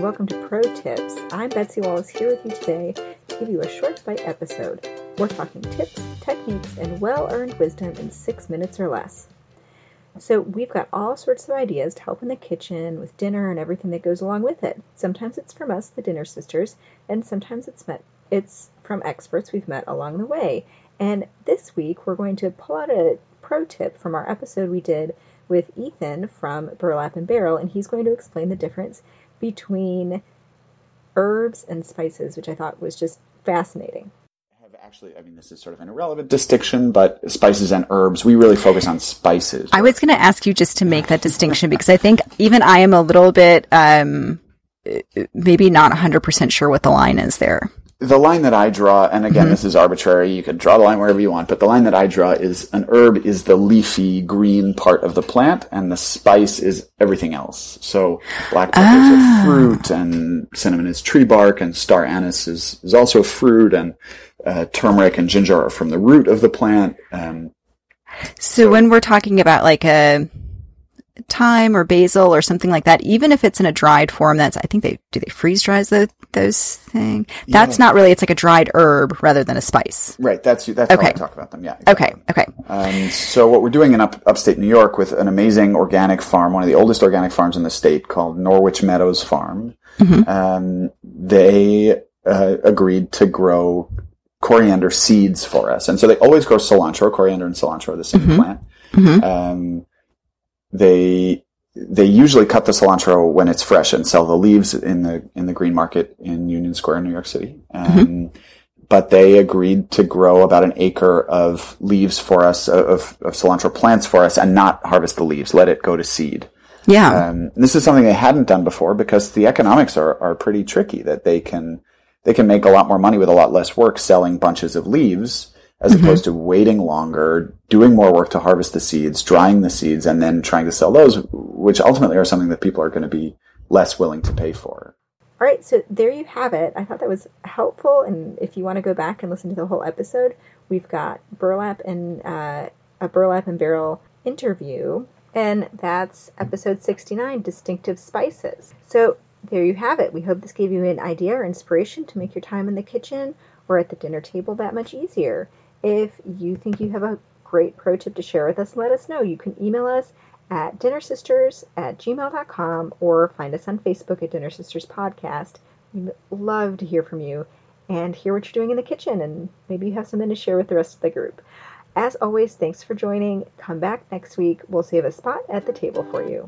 welcome to Pro Tips. I'm Betsy Wallace here with you today to give you a short bite episode. We're talking tips, techniques, and well earned wisdom in six minutes or less. So, we've got all sorts of ideas to help in the kitchen with dinner and everything that goes along with it. Sometimes it's from us, the Dinner Sisters, and sometimes it's met, it's from experts we've met along the way. And this week, we're going to pull out a pro tip from our episode we did with Ethan from Burlap and Barrel, and he's going to explain the difference between herbs and spices, which I thought was just fascinating. I Have Actually, I mean, this is sort of an irrelevant distinction, but spices and herbs, we really focus on spices. I was going to ask you just to make that distinction because I think even I am a little bit, um, maybe not 100% sure what the line is there the line that I draw, and again, mm-hmm. this is arbitrary. You could draw the line wherever you want, but the line that I draw is an herb is the leafy green part of the plant, and the spice is everything else. So black pepper is ah. a fruit, and cinnamon is tree bark, and star anise is, is also a fruit, and uh, turmeric and ginger are from the root of the plant. Um, so, so when we're talking about like a thyme or basil or something like that, even if it's in a dried form, that's, I think they, do they freeze dry those, those things? That's yeah. not really, it's like a dried herb rather than a spice. Right. That's, you that's okay. how I talk about them. Yeah. Exactly. Okay. Okay. Um, so what we're doing in up, upstate New York with an amazing organic farm, one of the oldest organic farms in the state called Norwich Meadows Farm, mm-hmm. um, they, uh, agreed to grow coriander seeds for us. And so they always grow cilantro, coriander and cilantro are the same mm-hmm. plant. Mm-hmm. Um, they they usually cut the cilantro when it's fresh and sell the leaves in the in the green market in Union Square, in New York City. Um, mm-hmm. But they agreed to grow about an acre of leaves for us of, of cilantro plants for us, and not harvest the leaves. Let it go to seed. Yeah. Um, this is something they hadn't done before because the economics are are pretty tricky. That they can they can make a lot more money with a lot less work selling bunches of leaves as mm-hmm. opposed to waiting longer, doing more work to harvest the seeds, drying the seeds, and then trying to sell those, which ultimately are something that people are going to be less willing to pay for. All right, so there you have it. I thought that was helpful, and if you want to go back and listen to the whole episode, we've got burlap and uh, a burlap and barrel interview, and that's episode sixty-nine, distinctive spices. So there you have it. We hope this gave you an idea or inspiration to make your time in the kitchen or at the dinner table that much easier. If you think you have a great pro tip to share with us, let us know. You can email us at dinnersisters at gmail.com or find us on Facebook at Dinner Sisters Podcast. We'd love to hear from you and hear what you're doing in the kitchen, and maybe you have something to share with the rest of the group. As always, thanks for joining. Come back next week. We'll save a spot at the table for you.